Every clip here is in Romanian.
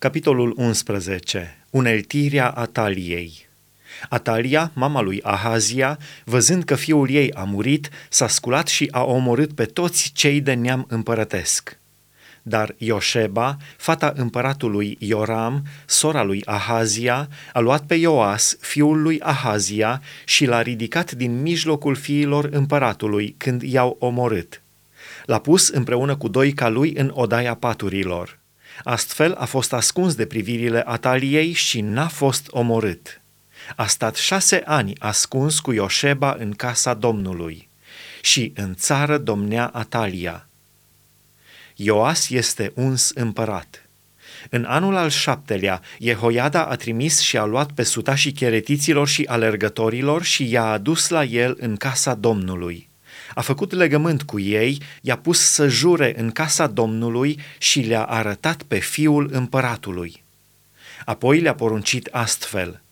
Capitolul 11. Uneltirea Ataliei Atalia, mama lui Ahazia, văzând că fiul ei a murit, s-a sculat și a omorât pe toți cei de neam împărătesc. Dar Ioșeba, fata împăratului Ioram, sora lui Ahazia, a luat pe Ioas, fiul lui Ahazia, și l-a ridicat din mijlocul fiilor împăratului când i-au omorât. L-a pus împreună cu doi ca lui în odaia paturilor. Astfel a fost ascuns de privirile Ataliei și n-a fost omorât. A stat șase ani ascuns cu Ioșeba în casa Domnului și în țară domnea Atalia. Ioas este uns împărat. În anul al șaptelea, Jehoiada a trimis și a luat pe sutașii cheretiților și alergătorilor și i-a adus la el în casa Domnului. A făcut legământ cu ei, i-a pus să jure în casa Domnului și le-a arătat pe fiul împăratului. Apoi le-a poruncit astfel,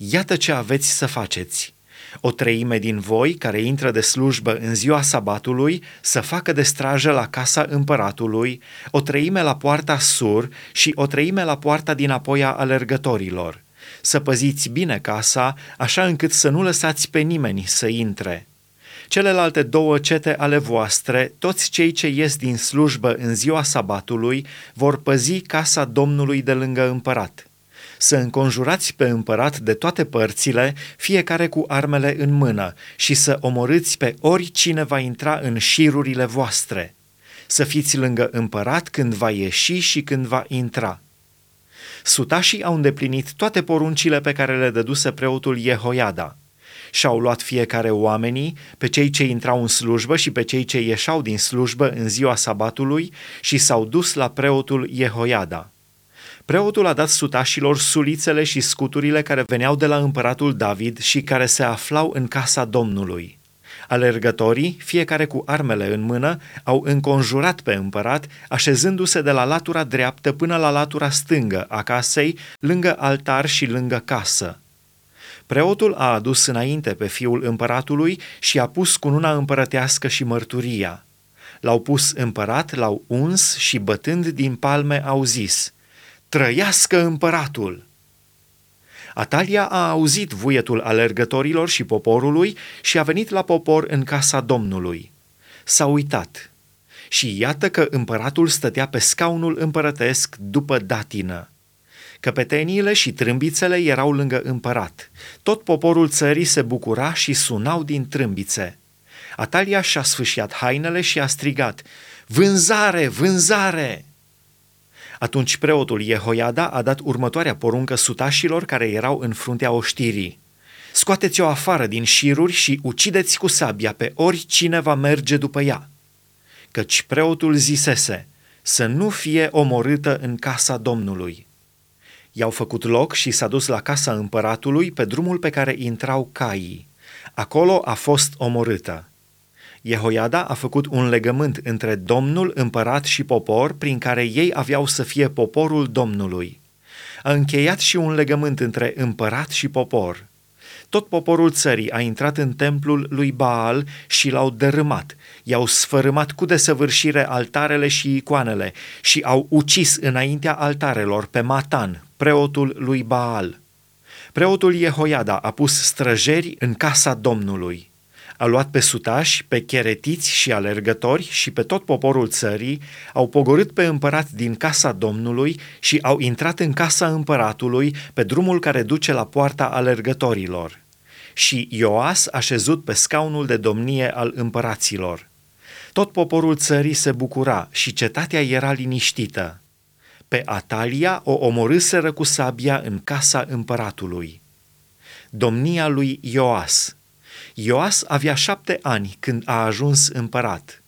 Iată ce aveți să faceți. O treime din voi care intră de slujbă în ziua sabatului să facă de strajă la casa împăratului, o treime la poarta sur și o treime la poarta din apoi a alergătorilor. Să păziți bine casa, așa încât să nu lăsați pe nimeni să intre. Celelalte două cete ale voastre, toți cei ce ies din slujbă în ziua sabatului, vor păzi casa Domnului de lângă împărat. Să înconjurați pe împărat de toate părțile, fiecare cu armele în mână, și să omorâți pe oricine va intra în șirurile voastre. Să fiți lângă împărat când va ieși și când va intra. Sutașii au îndeplinit toate poruncile pe care le dăduse preotul Jehoiada – și-au luat fiecare oamenii, pe cei ce intrau în slujbă și pe cei ce ieșau din slujbă în ziua sabatului și s-au dus la preotul Jehoiada. Preotul a dat sutașilor sulițele și scuturile care veneau de la împăratul David și care se aflau în casa Domnului. Alergătorii, fiecare cu armele în mână, au înconjurat pe împărat, așezându-se de la latura dreaptă până la latura stângă a casei, lângă altar și lângă casă. Preotul a adus înainte pe fiul împăratului și a pus cununa împărătească și mărturia. L-au pus împărat, l-au uns și bătând din palme au zis, Trăiască împăratul! Atalia a auzit vuietul alergătorilor și poporului și a venit la popor în casa Domnului. S-a uitat și iată că împăratul stătea pe scaunul împărătesc după datină. Căpeteniile și trâmbițele erau lângă împărat. Tot poporul țării se bucura și sunau din trâmbițe. Atalia și-a sfâșiat hainele și a strigat, Vânzare, vânzare! Atunci preotul Jehoiada a dat următoarea poruncă sutașilor care erau în fruntea oștirii. Scoateți-o afară din șiruri și ucideți cu sabia pe oricine va merge după ea. Căci preotul zisese să nu fie omorâtă în casa Domnului. I-au făcut loc și s-a dus la casa împăratului pe drumul pe care intrau caii. Acolo a fost omorâtă. Jehoiada a făcut un legământ între Domnul, împărat și popor, prin care ei aveau să fie poporul Domnului. A încheiat și un legământ între împărat și popor. Tot poporul țării a intrat în templul lui Baal și l-au dărâmat. I-au sfărâmat cu desăvârșire altarele și icoanele și au ucis înaintea altarelor pe Matan, preotul lui Baal. Preotul Jehoiada a pus străjeri în casa Domnului. A luat pe sutași, pe cheretiți și alergători și pe tot poporul țării, au pogorât pe împărat din casa Domnului și au intrat în casa împăratului pe drumul care duce la poarta alergătorilor. Și Ioas a șezut pe scaunul de domnie al împăraților. Tot poporul țării se bucura și cetatea era liniștită. Pe Atalia o omorâseră cu sabia în casa împăratului. Domnia lui Ioas – Ioas avea șapte ani când a ajuns împărat.